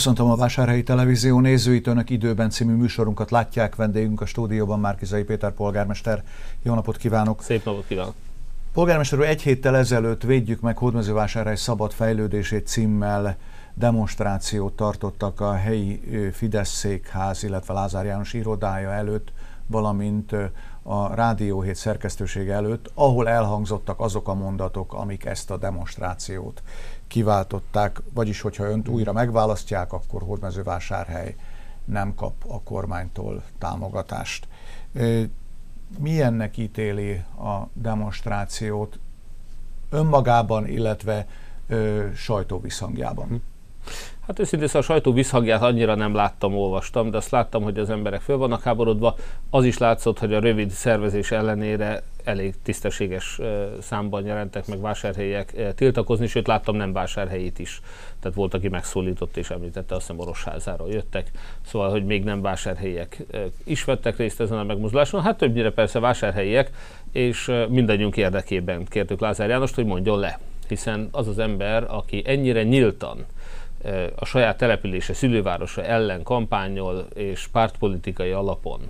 Köszöntöm a Vásárhelyi Televízió nézőit, Önök időben című műsorunkat látják, vendégünk a stúdióban Márkizai Péter polgármester. Jó napot kívánok! Szép napot kívánok! Polgármester úr, egy héttel ezelőtt Védjük meg Hódmezővásárhely szabad fejlődését címmel demonstrációt tartottak a helyi Fidesz székház, illetve Lázár János irodája előtt, valamint a Rádióhét szerkesztősége előtt, ahol elhangzottak azok a mondatok, amik ezt a demonstrációt kiváltották, vagyis hogyha önt újra megválasztják, akkor Hódmezővásárhely nem kap a kormánytól támogatást. Milyennek ítéli a demonstrációt önmagában, illetve sajtóviszhangjában? Hát őszintén szóval a sajtó visszhangját annyira nem láttam, olvastam, de azt láttam, hogy az emberek föl vannak háborodva. Az is látszott, hogy a rövid szervezés ellenére elég tisztességes számban jelentek meg vásárhelyek tiltakozni, sőt láttam nem vásárhelyét is. Tehát volt, aki megszólított és említette, azt hiszem Orosházáról jöttek. Szóval, hogy még nem vásárhelyek is vettek részt ezen a megmozduláson. Hát többnyire persze vásárhelyiek, és mindannyiunk érdekében kértük Lázár Jánost, hogy mondjon le. Hiszen az az ember, aki ennyire nyíltan a saját települése, szülővárosa ellen kampányol és pártpolitikai alapon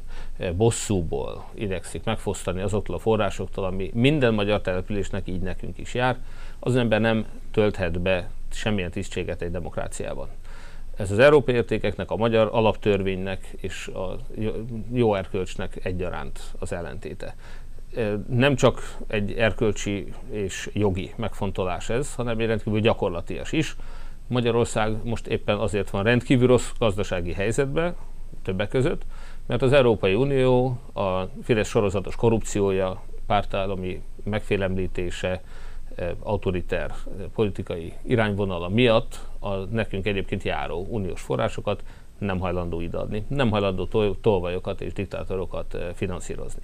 bosszúból idegszik megfosztani azoktól a forrásoktól, ami minden magyar településnek így nekünk is jár, az ember nem tölthet be semmilyen tisztséget egy demokráciában. Ez az európai értékeknek, a magyar alaptörvénynek és a jó erkölcsnek egyaránt az ellentéte. Nem csak egy erkölcsi és jogi megfontolás ez, hanem egy rendkívül gyakorlatias is Magyarország most éppen azért van rendkívül rossz gazdasági helyzetben, többek között, mert az Európai Unió a Fidesz sorozatos korrupciója, pártállami megfélemlítése, eh, autoriter eh, politikai irányvonala miatt a nekünk egyébként járó uniós forrásokat nem hajlandó ideadni, nem hajlandó tolvajokat és diktátorokat eh, finanszírozni.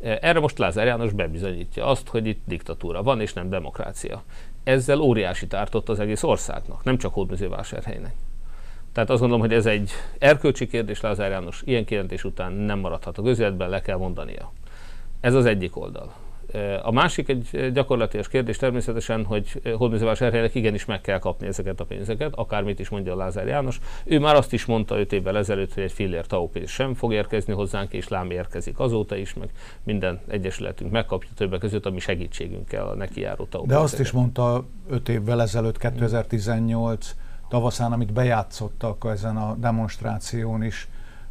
Erre most Lázár János bebizonyítja azt, hogy itt diktatúra van, és nem demokrácia ezzel óriási ártott az egész országnak, nem csak Hódműzővásárhelynek. Tehát azt gondolom, hogy ez egy erkölcsi kérdés, Lázár János ilyen kijelentés után nem maradhat a közéletben, le kell mondania. Ez az egyik oldal. A másik egy gyakorlatilag kérdés természetesen, hogy Hódműzővásárhelynek igenis meg kell kapni ezeket a pénzeket, akármit is mondja Lázár János. Ő már azt is mondta 5 évvel ezelőtt, hogy egy fillér TAO pénz sem fog érkezni hozzánk, és lám érkezik azóta is, meg minden egyesületünk megkapja többek között, ami segítségünkkel a neki járó TAO De azt is mondta 5 évvel ezelőtt, 2018 tavaszán, amit bejátszottak ezen a demonstráción is,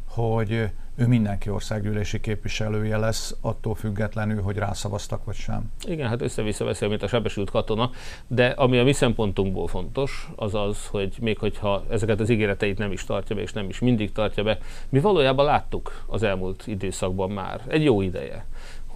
hogy ő mindenki országgyűlési képviselője lesz, attól függetlenül, hogy rászavaztak vagy sem. Igen, hát össze-vissza beszél, mint a sebesült katona, de ami a mi szempontunkból fontos, az az, hogy még hogyha ezeket az ígéreteit nem is tartja be, és nem is mindig tartja be, mi valójában láttuk az elmúlt időszakban már. Egy jó ideje,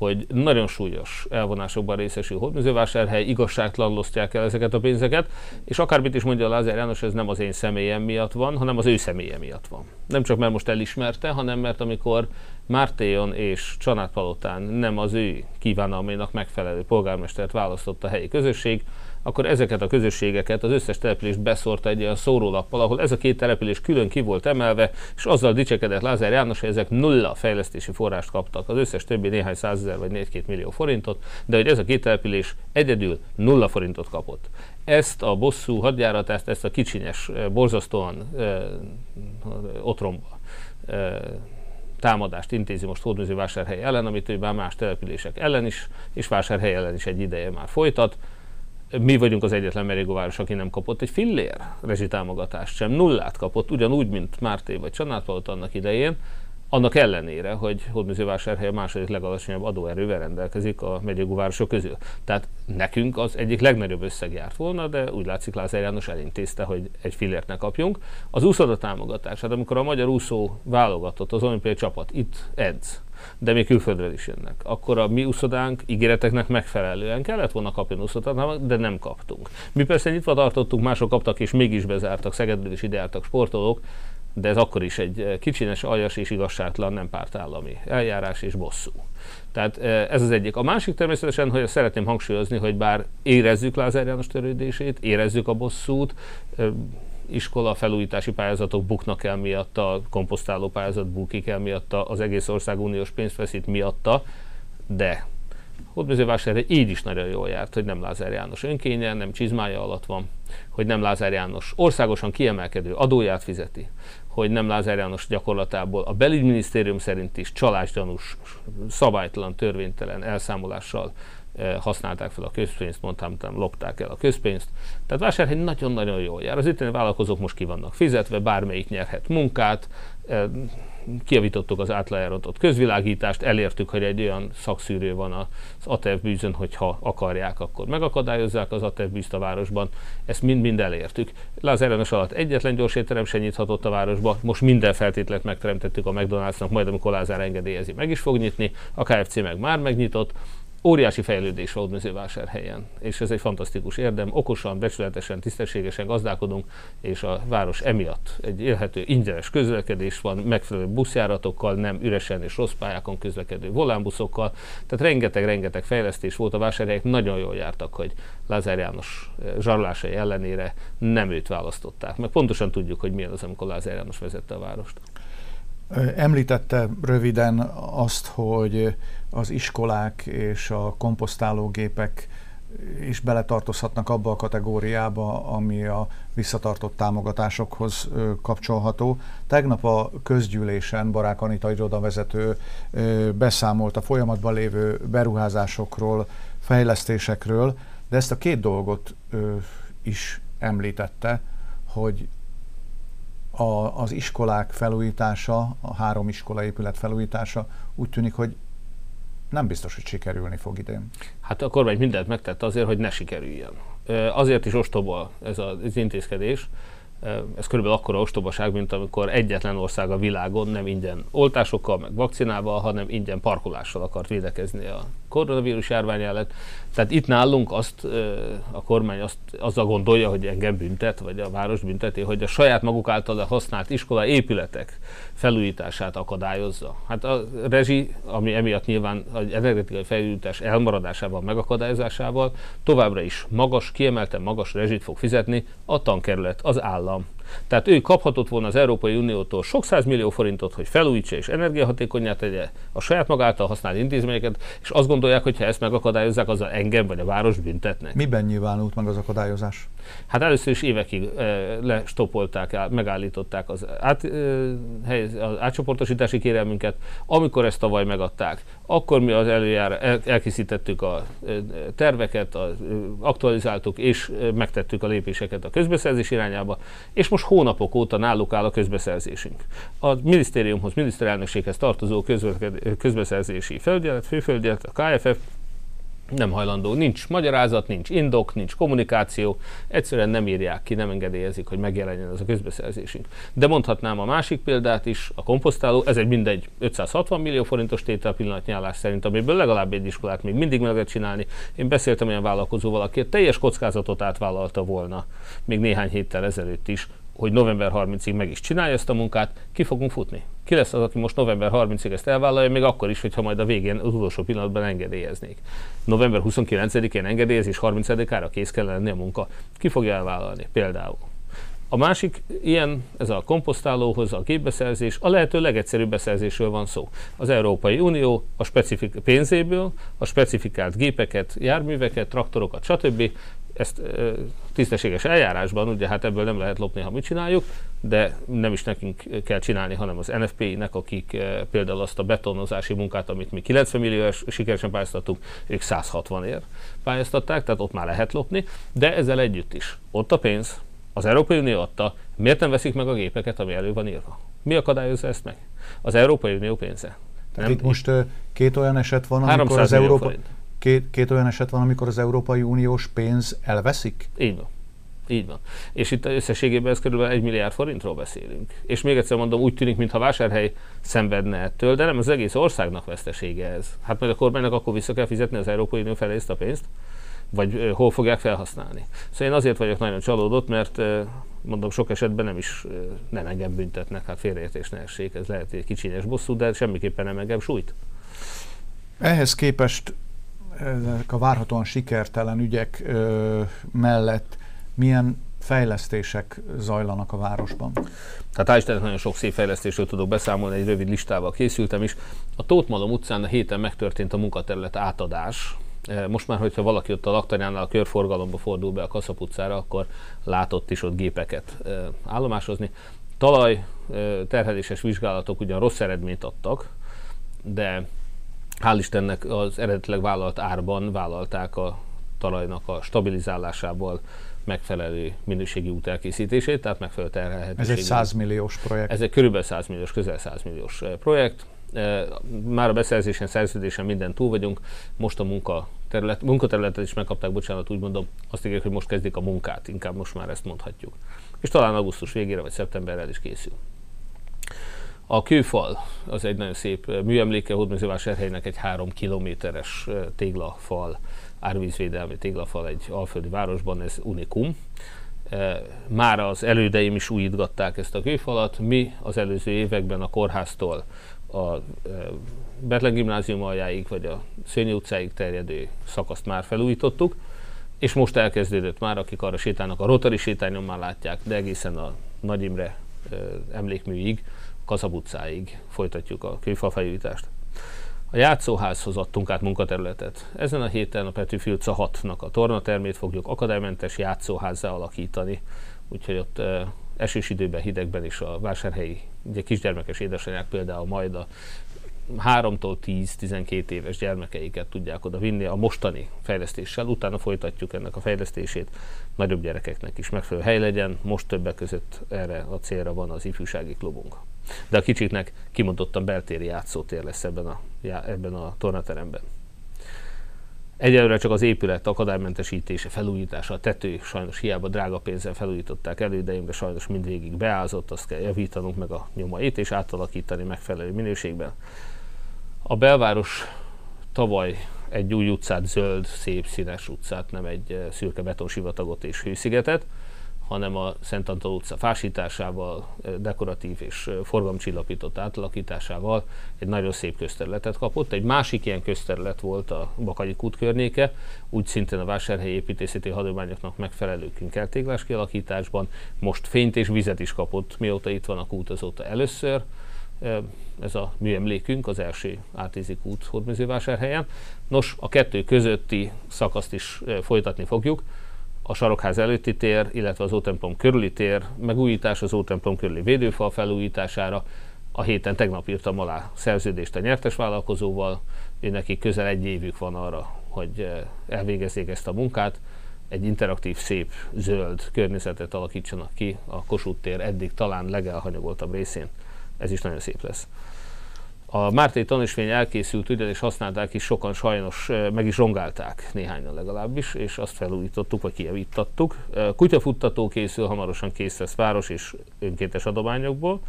hogy nagyon súlyos elvonásokban részesül hódműzővásárhely, igazságtalanul osztják el ezeket a pénzeket, és akármit is mondja Lázár János, ez nem az én személyem miatt van, hanem az ő személye miatt van. Nem csak mert most elismerte, hanem mert amikor Mártéjon és Csanádpalotán nem az ő kívánalménak megfelelő polgármestert választott a helyi közösség, akkor ezeket a közösségeket, az összes települést beszórta egy olyan szórólappal, ahol ez a két település külön ki volt emelve, és azzal dicsekedett Lázár János, hogy ezek nulla fejlesztési forrást kaptak, az összes többi néhány százezer vagy 4-2 millió forintot, de hogy ez a két település egyedül nulla forintot kapott. Ezt a bosszú hadjáratást, ezt a kicsinyes, eh, borzasztóan e, otromba e, támadást intézi most Hódműző-vásárhely ellen, amit ő már más települések ellen is, és vásárhely ellen is egy ideje már folytat mi vagyunk az egyetlen merégóváros, aki nem kapott egy fillér rezsitámogatást sem, nullát kapott, ugyanúgy, mint Márté vagy Csanátpalota annak idején, annak ellenére, hogy Hódműzővásárhely a második legalacsonyabb adóerővel rendelkezik a megyegú városok közül. Tehát nekünk az egyik legnagyobb összeg járt volna, de úgy látszik Lázár János elintézte, hogy egy fillért ne kapjunk. Az úszoda támogatását, amikor a magyar úszó válogatott, az olimpiai csapat itt edz, de még külföldről is jönnek. Akkor a mi úszodánk ígéreteknek megfelelően kellett volna kapni úszodát, de nem kaptunk. Mi persze nyitva tartottunk, mások kaptak és mégis bezártak, Szegedről is ideáltak sportolók, de ez akkor is egy kicsines, aljas és igazságtalan, nem pártállami eljárás és bosszú. Tehát ez az egyik. A másik természetesen, hogy szeretném hangsúlyozni, hogy bár érezzük Lázár János törődését, érezzük a bosszút, iskola felújítási pályázatok buknak el miatta, komposztáló pályázat bukik el miatta, az egész ország uniós pénzt veszít miatta, de Hódmezővásárhely így is nagyon jól járt, hogy nem Lázár János önkénye, nem csizmája alatt van, hogy nem Lázár János országosan kiemelkedő adóját fizeti, hogy nem Lázár János gyakorlatából a belügyminisztérium szerint is csalásgyanús, szabálytalan, törvénytelen elszámolással használták fel a közpénzt, mondtam, lopták el a közpénzt. Tehát vásárhely nagyon-nagyon jól jár. Az itteni vállalkozók most ki vannak fizetve, bármelyik nyerhet munkát, kiavítottuk az átlejáratott közvilágítást, elértük, hogy egy olyan szakszűrő van az ATEV bűzön, hogy ha akarják, akkor megakadályozzák az ATEV bűzt a városban. Ezt mind-mind elértük. Lázár János alatt egyetlen gyors étterem se nyithatott a városba, most minden feltétlet megteremtettük a McDonald'snak, majd amikor Lázár engedélyezi, meg is fog nyitni, a KFC meg már megnyitott, óriási fejlődés volt mezővásárhelyen, és ez egy fantasztikus érdem. Okosan, becsületesen, tisztességesen gazdálkodunk, és a város emiatt egy élhető, ingyenes közlekedés van, megfelelő buszjáratokkal, nem üresen és rossz pályákon közlekedő volánbuszokkal. Tehát rengeteg-rengeteg fejlesztés volt a vásárhelyek, nagyon jól jártak, hogy Lázár János eh, zsarlásai ellenére nem őt választották. Meg pontosan tudjuk, hogy milyen az, amikor Lázár János vezette a várost. Említette röviden azt, hogy az iskolák és a komposztálógépek is beletartozhatnak abba a kategóriába, ami a visszatartott támogatásokhoz kapcsolható. Tegnap a közgyűlésen Barák Anita irodavezető beszámolt a folyamatban lévő beruházásokról, fejlesztésekről, de ezt a két dolgot is említette, hogy a, az iskolák felújítása, a három iskola épület felújítása úgy tűnik, hogy nem biztos, hogy sikerülni fog idén. Hát a kormány mindent megtett azért, hogy ne sikerüljön. Azért is ostoba ez az intézkedés, ez körülbelül akkora ostobaság, mint amikor egyetlen ország a világon nem ingyen oltásokkal, meg vakcinával, hanem ingyen parkolással akart védekezni a koronavírus járvány ellen. Tehát itt nálunk azt a kormány azt, azzal gondolja, hogy engem büntet, vagy a város bünteti, hogy a saját maguk által használt iskola épületek felújítását akadályozza. Hát a rezsi, ami emiatt nyilván az energetikai felújítás elmaradásával, megakadályozásával továbbra is magas, kiemelten magas rezsit fog fizetni a tankerület, az állam. Tehát ő kaphatott volna az Európai Uniótól sok millió forintot, hogy felújítsa és energiahatékonyá tegye a saját magától használt intézményeket, és azt gondolják, hogy ha ezt megakadályozzák, azzal engem vagy a város büntetnek. Miben nyilvánult meg az akadályozás? Hát először is évekig lestopolták, megállították az, át, az átcsoportosítási kérelmünket. Amikor ezt tavaly megadták, akkor mi az előjár el, elkészítettük a terveket, a, aktualizáltuk és megtettük a lépéseket a közbeszerzés irányába, és most hónapok óta náluk áll a közbeszerzésünk. A minisztériumhoz, miniszterelnökséghez tartozó közbeszerzési felügyelet, főfelügyelet, a KFF nem hajlandó, nincs magyarázat, nincs indok, nincs kommunikáció, egyszerűen nem írják ki, nem engedélyezik, hogy megjelenjen ez a közbeszerzésünk. De mondhatnám a másik példát is, a komposztáló, ez egy mindegy 560 millió forintos tétel pillanatnyálás szerint, amiből legalább egy iskolát még mindig meg lehet csinálni. Én beszéltem olyan vállalkozóval, aki teljes kockázatot átvállalta volna, még néhány héttel ezelőtt is, hogy november 30-ig meg is csinálja ezt a munkát, ki fogunk futni. Ki lesz az, aki most november 30-ig ezt elvállalja, még akkor is, hogyha majd a végén, az utolsó pillanatban engedélyeznék. November 29-én engedélyezés 30-ára kész kell lenni a munka. Ki fogja elvállalni például? A másik ilyen, ez a komposztálóhoz a gépbeszerzés, a lehető legegyszerűbb beszerzésről van szó. Az Európai Unió a specifik pénzéből a specifikált gépeket, járműveket, traktorokat, stb ezt tisztességes eljárásban, ugye hát ebből nem lehet lopni, ha mit csináljuk, de nem is nekünk kell csinálni, hanem az NFP-nek, akik például azt a betonozási munkát, amit mi 90 millió sikeresen pályáztatunk, ők 160 ér pályáztatták, tehát ott már lehet lopni, de ezzel együtt is. Ott a pénz, az Európai Unió adta, miért nem veszik meg a gépeket, ami elő van írva? Mi akadályozza ezt meg? Az Európai Unió pénze. Nem, itt most két olyan eset van, amikor az Európa... Forint két, két olyan eset van, amikor az Európai Uniós pénz elveszik? Így van. Így van. És itt összességében ez körülbelül egy milliárd forintról beszélünk. És még egyszer mondom, úgy tűnik, mintha vásárhely szenvedne ettől, de nem az egész országnak vesztesége ez. Hát majd a kormánynak akkor vissza kell fizetni az Európai Unió felé ezt a pénzt, vagy hol fogják felhasználni. Szóval én azért vagyok nagyon csalódott, mert mondom, sok esetben nem is nem engem büntetnek, hát félreértés ne essék, ez lehet egy kicsinyes bosszú, de semmiképpen nem engem sújt. Ehhez képest ezek a várhatóan sikertelen ügyek ö, mellett milyen fejlesztések zajlanak a városban? Tehát Istennek nagyon sok szép fejlesztésről tudok beszámolni, egy rövid listával készültem is. A Tóth Malom utcán a héten megtörtént a munkaterület átadás. Most már, hogyha valaki ott a laktanyánál a körforgalomba fordul be a Kaszap utcára, akkor látott is ott gépeket állomásozni. Talaj terheléses vizsgálatok ugyan rossz eredményt adtak, de hál' Istennek az eredetileg vállalt árban vállalták a talajnak a stabilizálásával megfelelő minőségi út elkészítését, tehát megfelelő terhelhetőségű. Ez egy 100 milliós projekt. Ez egy körülbelül 100 milliós, közel 100 milliós eh, projekt. Eh, már a beszerzésen, szerződésen minden túl vagyunk. Most a munka terület, munkaterületet is megkapták, bocsánat, úgy mondom, azt ígérik, hogy most kezdik a munkát, inkább most már ezt mondhatjuk. És talán augusztus végére vagy szeptemberrel is készül. A kőfal az egy nagyon szép eh, műemléke, Hódmezővásárhelynek egy három kilométeres téglafal árvízvédelmi téglafal egy alföldi városban, ez unikum. E, már az elődeim is újítgatták ezt a kőfalat. Mi az előző években a kórháztól a Betlen gimnázium aljáig, vagy a Szőnyi utcáig terjedő szakaszt már felújítottuk, és most elkezdődött már, akik arra sétálnak, a Rotary sétányon már látják, de egészen a Nagy Imre emlékműig, Kazab utcáig folytatjuk a kőfal felújítást. A játszóházhoz adtunk át munkaterületet. Ezen a héten a Petőfi utca 6-nak a tornatermét fogjuk akadálymentes játszóházzá alakítani, úgyhogy ott e, esős időben, hidegben is a vásárhelyi ugye kisgyermekes édesanyák például majd a 3-tól 10-12 éves gyermekeiket tudják oda vinni a mostani fejlesztéssel, utána folytatjuk ennek a fejlesztését, nagyobb gyerekeknek is megfelelő hely legyen, most többek között erre a célra van az ifjúsági klubunk. De a kicsiknek kimondottan beltéri játszótér lesz ebben a, ebben a tornateremben. Egyelőre csak az épület akadálymentesítése, felújítása, a tető sajnos hiába drága pénzzel felújították elődeim, de sajnos mindvégig beázott, azt kell javítanunk meg a nyomait és átalakítani megfelelő minőségben. A belváros tavaly egy új utcát, zöld, szép, színes utcát, nem egy eh, szürke betonsivatagot és hőszigetet, hanem a Szent Antal utca fásításával, dekoratív és forgalomcsillapított átalakításával egy nagyon szép közterületet kapott. Egy másik ilyen közterület volt a Bakagyi út környéke, úgy szintén a vásárhelyi építészeti hagyományoknak megfelelő künkeltéglás kialakításban. Most fényt és vizet is kapott, mióta itt van a kút azóta először. Ez a műemlékünk, az első átízik út Hódmezővásárhelyen. Nos, a kettő közötti szakaszt is folytatni fogjuk a Sarokház előtti tér, illetve az Ótemplom körüli tér megújítás, az Ótemplom körüli védőfal felújítására. A héten tegnap írtam alá szerződést a nyertes vállalkozóval, ő neki közel egy évük van arra, hogy eh, elvégezzék ezt a munkát. Egy interaktív, szép, zöld környezetet alakítsanak ki a Kossuth tér eddig talán legelhanyagoltabb részén. Ez is nagyon szép lesz. A Márté tanúsvény elkészült, ugyanis használták is, sokan sajnos meg is rongálták, néhányan legalábbis, és azt felújítottuk, vagy kijavítattuk. Kutyafuttató készül, hamarosan kész lesz város és önkéntes adományokból.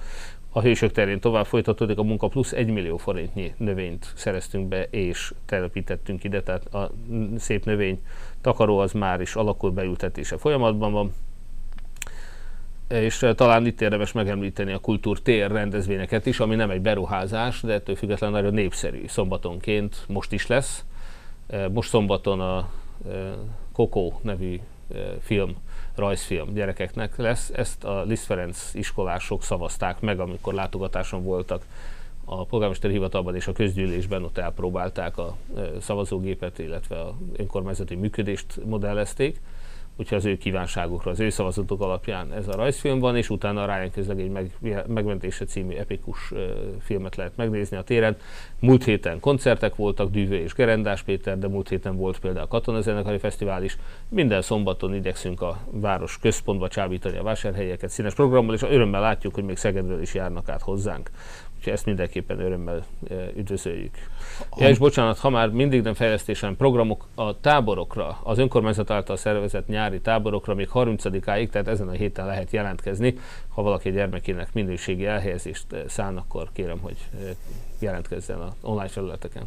A hősök terén tovább folytatódik a munka, plusz 1 millió forintnyi növényt szereztünk be, és telepítettünk ide, tehát a szép növény takaró az már is alakul beültetése folyamatban van és eh, talán itt érdemes megemlíteni a kultúrtér rendezvényeket is, ami nem egy beruházás, de ettől függetlenül nagyon népszerű szombatonként most is lesz. Eh, most szombaton a Kokó eh, nevű film, rajzfilm gyerekeknek lesz. Ezt a Liszt Ferenc iskolások szavazták meg, amikor látogatáson voltak a polgármesteri hivatalban és a közgyűlésben ott elpróbálták a szavazógépet, illetve a önkormányzati működést modellezték úgyhogy az ő kívánságukra, az ő szavazatok alapján ez a rajzfilm van, és utána a Ryan közlegény meg, megmentése című epikus filmet lehet megnézni a téren. Múlt héten koncertek voltak, Dűvő és Gerendás Péter, de múlt héten volt például a Katonazenekari Fesztivál is. Minden szombaton igyekszünk a város központba csábítani a vásárhelyeket színes programmal, és örömmel látjuk, hogy még Szegedről is járnak át hozzánk. Úgyhogy ezt mindenképpen örömmel üdvözöljük. Ha... Ja, és bocsánat, ha már mindig nem fejlesztésen programok a táborokra, az önkormányzat által szervezett nyári táborokra még 30-áig, tehát ezen a héten lehet jelentkezni. Ha valaki gyermekének minőségi elhelyezést szán, akkor kérem, hogy jelentkezzen a online felületeken.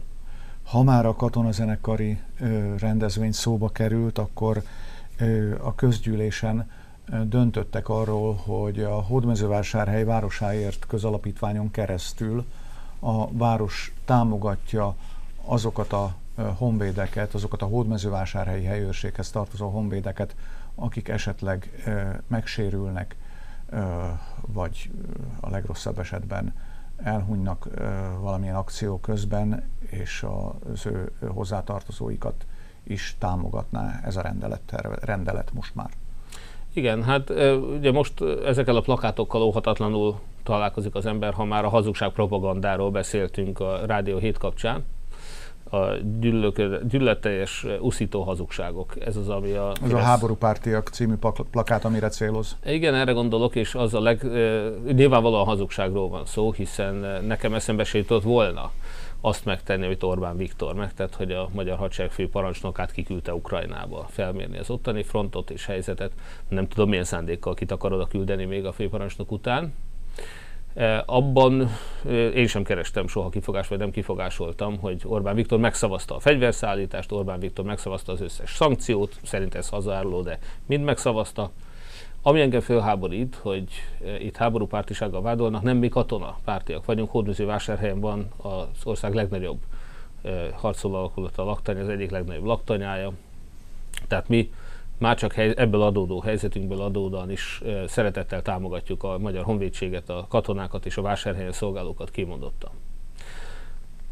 Ha már a katonazenekari rendezvény szóba került, akkor a közgyűlésen döntöttek arról, hogy a Hódmezővásárhely Városáért közalapítványon keresztül a város támogatja azokat a honvédeket, azokat a hódmezővásárhelyi helyőrséghez tartozó honvédeket, akik esetleg megsérülnek, vagy a legrosszabb esetben elhunynak valamilyen akció közben, és az ő hozzátartozóikat is támogatná ez a rendelet, rendelet most már. Igen, hát ugye most ezekkel a plakátokkal óhatatlanul találkozik az ember, ha már a hazugság propagandáról beszéltünk a Rádió 7 kapcsán, a gyűlöletteljes uszító hazugságok. Ez az, ami a... Ez a háborúpártiak című plakát, amire céloz. Igen, erre gondolok, és az a leg... Nyilvánvalóan hazugságról van szó, hiszen nekem eszembe se jutott volna azt megtenni, amit Orbán Viktor megtett, hogy a magyar hadsereg fő parancsnokát kiküldte Ukrajnába felmérni az ottani frontot és helyzetet. Nem tudom, milyen szándékkal kit akar oda küldeni még a főparancsnok után. E, abban e, én sem kerestem soha kifogást, vagy nem kifogásoltam, hogy Orbán Viktor megszavazta a fegyverszállítást, Orbán Viktor megszavazta az összes szankciót, szerint ez hazáruló, de mind megszavazta. Ami engem fölháborít, hogy e, itt háborúpártisággal vádolnak, nem mi katona pártiak vagyunk, Hódműző-vásárhelyen van az ország legnagyobb harcoló alakulata a laktanya, az egyik legnagyobb laktanyája. Tehát mi már csak ebből adódó helyzetünkből adódóan is e, szeretettel támogatjuk a magyar honvédséget, a katonákat és a vásárhelyen szolgálókat kimondottan.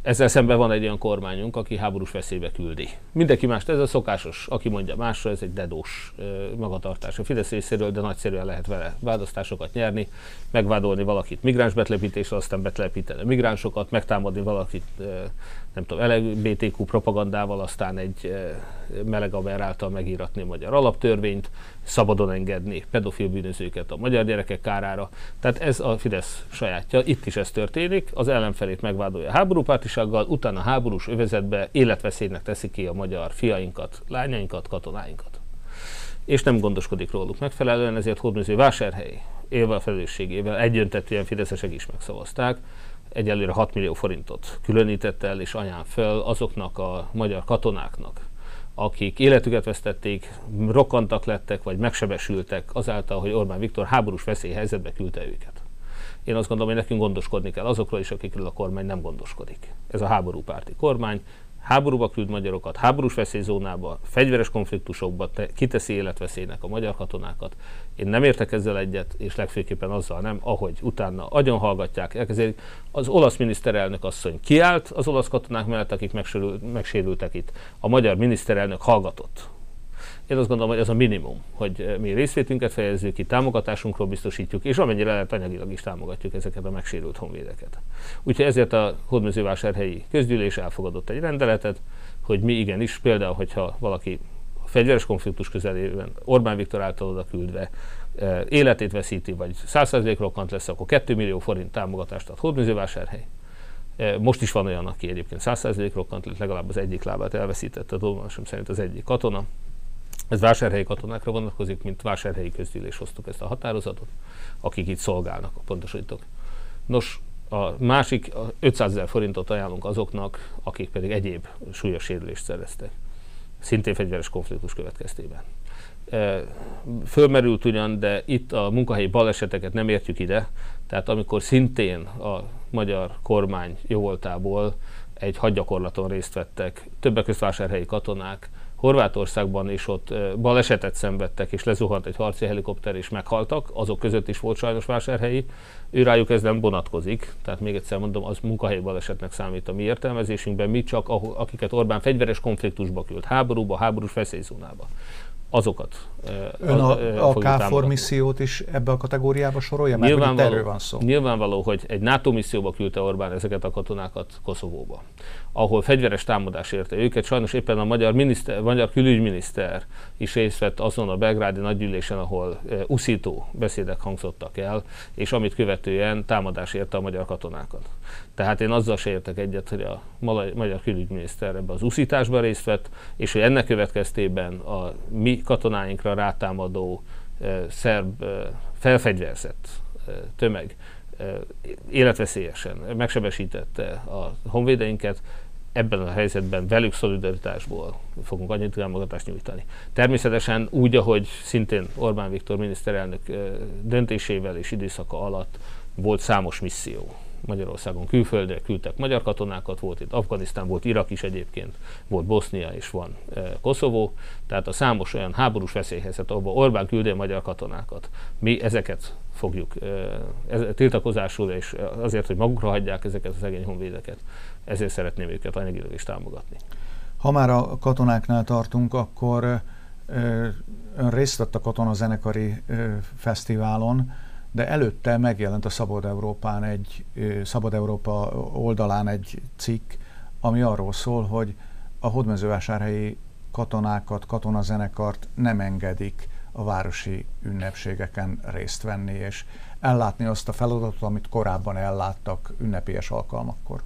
Ezzel szemben van egy olyan kormányunk, aki háborús veszélybe küldi. Mindenki más, ez a szokásos, aki mondja másra, ez egy dedós magatartás a Fidesz részéről, de nagyszerűen lehet vele választásokat nyerni, megvádolni valakit migráns betlepítésre, aztán betlepíteni migránsokat, megtámadni valakit nem tudom, LGBTQ propagandával, aztán egy meleg által megíratni a magyar alaptörvényt, szabadon engedni pedofil bűnözőket a magyar gyerekek kárára. Tehát ez a Fidesz sajátja. Itt is ez történik. Az ellenfelét megvádolja háborúpártisággal, utána háborús övezetbe életveszélynek teszi ki a magyar fiainkat, lányainkat, katonáinkat. És nem gondoskodik róluk megfelelően, ezért Hódműző vásárhely élve a felelősségével egyöntetően fideszesek is megszavazták, egyelőre 6 millió forintot különített el és anyám föl azoknak a magyar katonáknak, akik életüket vesztették, rokkantak lettek, vagy megsebesültek azáltal, hogy Orbán Viktor háborús veszélyhelyzetbe küldte őket. Én azt gondolom, hogy nekünk gondoskodni kell azokról is, akikről a kormány nem gondoskodik. Ez a háborúpárti kormány, háborúba küld magyarokat, háborús veszélyzónába, fegyveres konfliktusokba te, kiteszi életveszélynek a magyar katonákat. Én nem értek ezzel egyet, és legfőképpen azzal nem, ahogy utána agyon hallgatják, elkezdik. Az olasz miniszterelnök asszony kiállt az olasz katonák mellett, akik megsérültek itt. A magyar miniszterelnök hallgatott én azt gondolom, hogy ez a minimum, hogy eh, mi részvétünket fejezzük ki, támogatásunkról biztosítjuk, és amennyire lehet anyagilag is támogatjuk ezeket a megsérült honvédeket. Úgyhogy ezért a Hódmezővásárhelyi közgyűlés elfogadott egy rendeletet, hogy mi igenis, például, hogyha valaki fegyveres konfliktus közelében Orbán Viktor által oda küldve eh, életét veszíti, vagy 100% rokkant lesz, akkor 2 millió forint támogatást ad Hódmezővásárhely. Eh, most is van olyan, aki egyébként 100% rokkant, legalább az egyik lábát elveszítette, a tudomásom szerint az egyik katona, ez vásárhelyi katonákra vonatkozik, mint vásárhelyi közgyűlés hoztuk ezt a határozatot, akik itt szolgálnak, pontosítok. Nos, a másik a 500 ezer forintot ajánlunk azoknak, akik pedig egyéb súlyos sérülést szereztek, szintén fegyveres konfliktus következtében. E, fölmerült ugyan, de itt a munkahelyi baleseteket nem értjük ide, tehát amikor szintén a magyar kormány jóvoltából egy hadgyakorlaton részt vettek többek között vásárhelyi katonák, Horvátországban is ott balesetet szenvedtek, és lezuhant egy harci helikopter, és meghaltak, azok között is volt sajnos vásárhelyi, ő rájuk ez nem vonatkozik, tehát még egyszer mondom, az munkahelyi balesetnek számít a mi értelmezésünkben, mi csak akiket Orbán fegyveres konfliktusba küld, háborúba, háborús veszélyzónába. Azokat. Ön a, a KFOR missziót is ebbe a kategóriába sorolja, mert nyilvánvaló, erről van szó. Nyilvánvaló, hogy egy NATO misszióba küldte Orbán ezeket a katonákat Koszovóba, ahol fegyveres támadás érte őket. Sajnos éppen a magyar, miniszter, magyar külügyminiszter is részt vett azon a belgrádi nagygyűlésen, ahol uh, uszító beszédek hangzottak el, és amit követően támadás érte a magyar katonákat. Tehát én azzal se értek egyet, hogy a magyar külügyminiszter ebbe az uszításba részt vett, és hogy ennek következtében a mi katonáinkra rátámadó szerb felfegyverzett tömeg életveszélyesen megsebesítette a honvédeinket, ebben a helyzetben velük szolidaritásból fogunk annyit támogatást nyújtani. Természetesen úgy, ahogy szintén Orbán Viktor miniszterelnök döntésével és időszaka alatt volt számos misszió Magyarországon külföldre küldtek magyar katonákat, volt itt Afganisztán, volt Irak is egyébként, volt Bosznia és van Koszovó, tehát a számos olyan háborús veszélyhelyzet, ahol Orbán küldi a magyar katonákat. Mi ezeket fogjuk ez, tiltakozásul, és azért, hogy magukra hagyják ezeket a szegény honvédeket, ezért szeretném őket anyagilag is támogatni. Ha már a katonáknál tartunk, akkor ön részt vett a katonazenekari fesztiválon, de előtte megjelent a Szabad Európán egy, Szabad Európa oldalán egy cikk, ami arról szól, hogy a hódmezővásárhelyi katonákat, katonazenekart nem engedik a városi ünnepségeken részt venni, és ellátni azt a feladatot, amit korábban elláttak ünnepélyes alkalmakkor.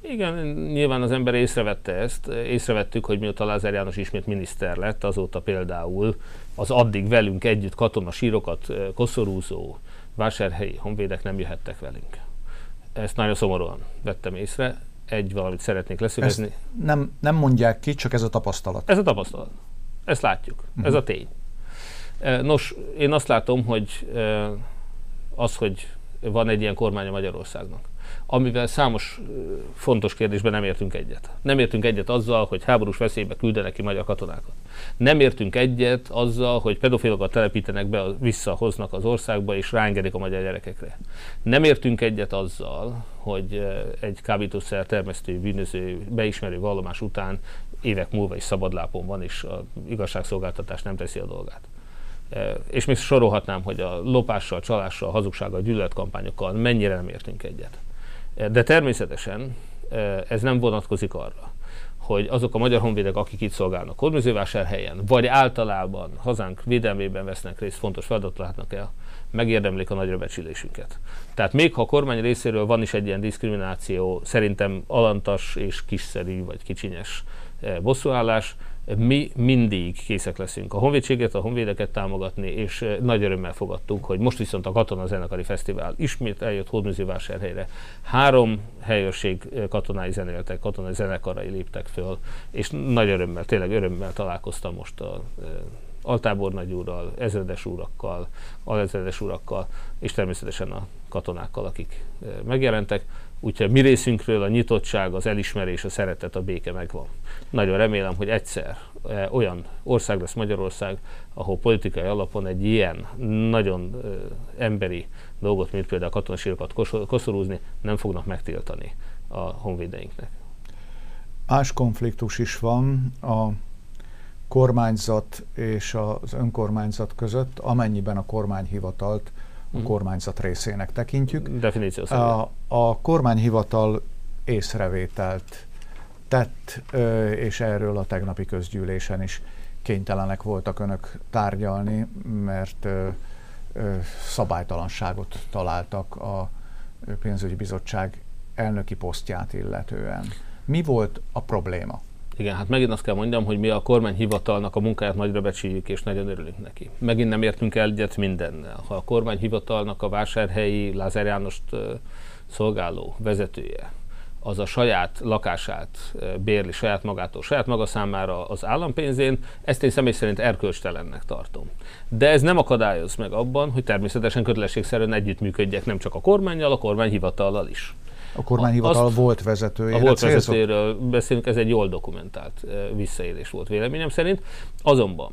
Igen, nyilván az ember észrevette ezt. Észrevettük, hogy mióta Lázár János ismét miniszter lett, azóta például az addig velünk együtt katona sírokat koszorúzó vásárhelyi honvédek nem jöhettek velünk. Ezt nagyon szomorúan vettem észre. Egy valamit szeretnék leszögezni. nem, nem mondják ki, csak ez a tapasztalat. Ez a tapasztalat. Ezt látjuk. Uh-huh. Ez a tény. Nos, én azt látom, hogy az, hogy van egy ilyen kormánya Magyarországnak, amivel számos fontos kérdésben nem értünk egyet. Nem értünk egyet azzal, hogy háborús veszélybe küldenek ki magyar katonákat. Nem értünk egyet azzal, hogy pedofilokat telepítenek be, visszahoznak az országba és rángedik a magyar gyerekekre. Nem értünk egyet azzal, hogy egy kábítószer termesztő, bűnöző, beismerő vallomás után évek múlva is szabadlápon van, és a igazságszolgáltatás nem teszi a dolgát és még sorolhatnám, hogy a lopással, csalással, hazugsággal, gyűlöletkampányokkal mennyire nem értünk egyet. De természetesen ez nem vonatkozik arra, hogy azok a magyar honvédek, akik itt szolgálnak Hódműzővásárhelyen, vagy általában hazánk védelmében vesznek részt, fontos feladatot látnak el, megérdemlik a nagyra becsülésünket. Tehát még ha a kormány részéről van is egy ilyen diszkrimináció, szerintem alantas és kiszerű vagy kicsinyes bosszúállás, mi mindig készek leszünk a honvédséget, a honvédeket támogatni, és eh, nagy örömmel fogadtuk, hogy most viszont a Katona Zenekari Fesztivál ismét eljött Hódműzővásárhelyre. Három helyőrség eh, katonái zenéltek, katonai zenekarai léptek föl, és nagy örömmel, tényleg örömmel találkoztam most a eh, altábornagy úrral, ezredes úrakkal, alezredes úrakkal, és természetesen a katonákkal, akik megjelentek. Úgyhogy mi részünkről a nyitottság, az elismerés, a szeretet, a béke megvan. Nagyon remélem, hogy egyszer e, olyan ország lesz Magyarország, ahol politikai alapon egy ilyen nagyon e, emberi dolgot, mint például a katonasírokat koszorúzni, nem fognak megtiltani a honvédeinknek. Más konfliktus is van a kormányzat és az önkormányzat között, amennyiben a kormányhivatalt a mhm. kormányzat részének tekintjük. Definíció A, a kormányhivatal észrevételt tett, és erről a tegnapi közgyűlésen is kénytelenek voltak önök tárgyalni, mert szabálytalanságot találtak a pénzügyi bizottság elnöki posztját illetően. Mi volt a probléma? Igen, hát megint azt kell mondjam, hogy mi a kormányhivatalnak a munkáját nagyra becsüljük, és nagyon örülünk neki. Megint nem értünk el egyet mindennel. Ha a kormányhivatalnak a vásárhelyi Lázár Jánost szolgáló vezetője az a saját lakását bérli saját magától, saját maga számára az állampénzén, ezt én személy szerint erkölcstelennek tartom. De ez nem akadályoz meg abban, hogy természetesen kötelességszerűen együttműködjek nem csak a kormányjal, a kormányhivatallal is. A kormányhivatal Azt, volt vezetője. A volt vezetőjéről beszélünk, ez egy jól dokumentált visszaélés volt véleményem szerint. Azonban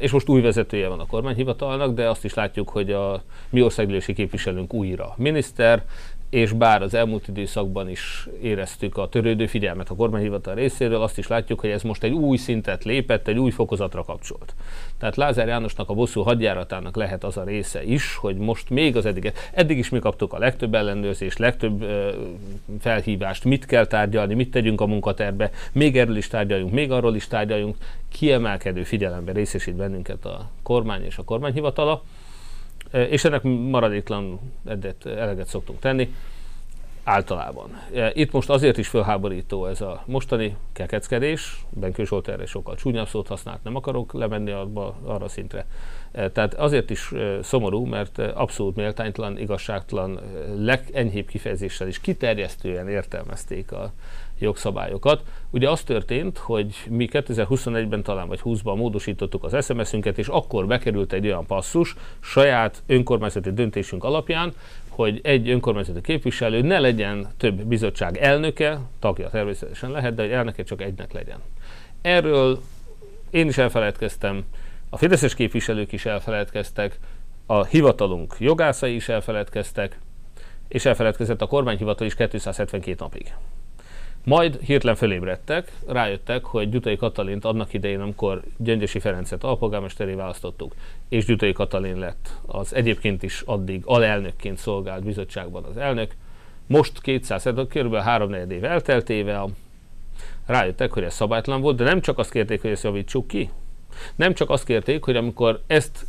és most új vezetője van a kormányhivatalnak, de azt is látjuk, hogy a mi országgyűlési képviselőnk újra miniszter, és bár az elmúlt időszakban is éreztük a törődő figyelmet a kormányhivatal részéről, azt is látjuk, hogy ez most egy új szintet lépett, egy új fokozatra kapcsolt. Tehát Lázár Jánosnak a bosszú hadjáratának lehet az a része is, hogy most még az eddig, eddig is mi kaptuk a legtöbb ellenőrzést, legtöbb ö, felhívást, mit kell tárgyalni, mit tegyünk a munkaterbe, még erről is tárgyaljunk, még arról is tárgyaljunk, kiemelkedő figyelembe részesít bennünket a kormány és a kormányhivatala és ennek maradéklan edet, eleget szoktunk tenni általában. Itt most azért is fölháborító ez a mostani kekeckedés, Benkő Zsolt erre sokkal csúnyabb szót használt, nem akarok lemenni abba, arra szintre. Tehát azért is szomorú, mert abszolút méltánytalan, igazságtalan, legenyhébb kifejezéssel is kiterjesztően értelmezték a jogszabályokat. Ugye az történt, hogy mi 2021-ben talán vagy 20-ban módosítottuk az SMS-ünket, és akkor bekerült egy olyan passzus saját önkormányzati döntésünk alapján, hogy egy önkormányzati képviselő ne legyen több bizottság elnöke, tagja természetesen lehet, de egy elnöke csak egynek legyen. Erről én is elfeledkeztem, a fideszes képviselők is elfeledkeztek, a hivatalunk jogászai is elfeledkeztek, és elfeledkezett a kormányhivatal is 272 napig. Majd hirtelen fölébredtek, rájöttek, hogy Gyutai Katalint annak idején, amikor Gyöngyösi Ferencet alpolgármesteré választottuk, és Gyutai Katalin lett az egyébként is addig alelnökként szolgált bizottságban az elnök, most 200, kb. 3 év elteltével rájöttek, hogy ez szabálytlan volt, de nem csak azt kérték, hogy ezt javítsuk ki, nem csak azt kérték, hogy amikor ezt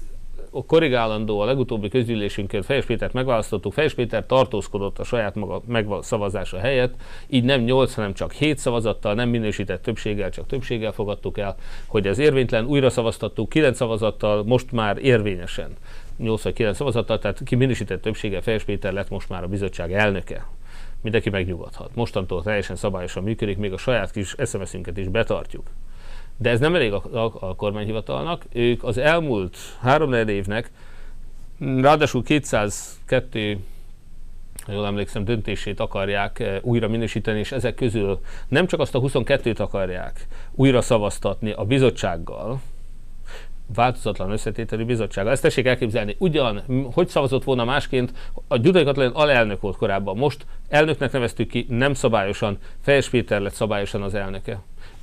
a korrigálandó a legutóbbi közgyűlésünkön Fejes Pétert megválasztottuk, Fejes Péter tartózkodott a saját maga megszavazása helyett, így nem 8, hanem csak 7 szavazattal, nem minősített többséggel, csak többséggel fogadtuk el, hogy ez érvénytelen, újra szavaztattuk 9 szavazattal, most már érvényesen 8 vagy 9 szavazattal, tehát ki minősített többséggel Fejes Péter lett most már a bizottság elnöke mindenki megnyugodhat. Mostantól teljesen szabályosan működik, még a saját kis SMS-ünket is betartjuk. De ez nem elég a, a, a kormányhivatalnak. Ők az elmúlt három évnek ráadásul 202 ha jól emlékszem, döntését akarják eh, újra minősíteni, és ezek közül nem csak azt a 22-t akarják újra szavaztatni a bizottsággal, változatlan összetételű bizottsággal. Ezt tessék elképzelni. Ugyan, hogy szavazott volna másként, a Gyudai Katalin alelnök volt korábban, most elnöknek neveztük ki, nem szabályosan, Fejes Péter lett szabályosan az elnöke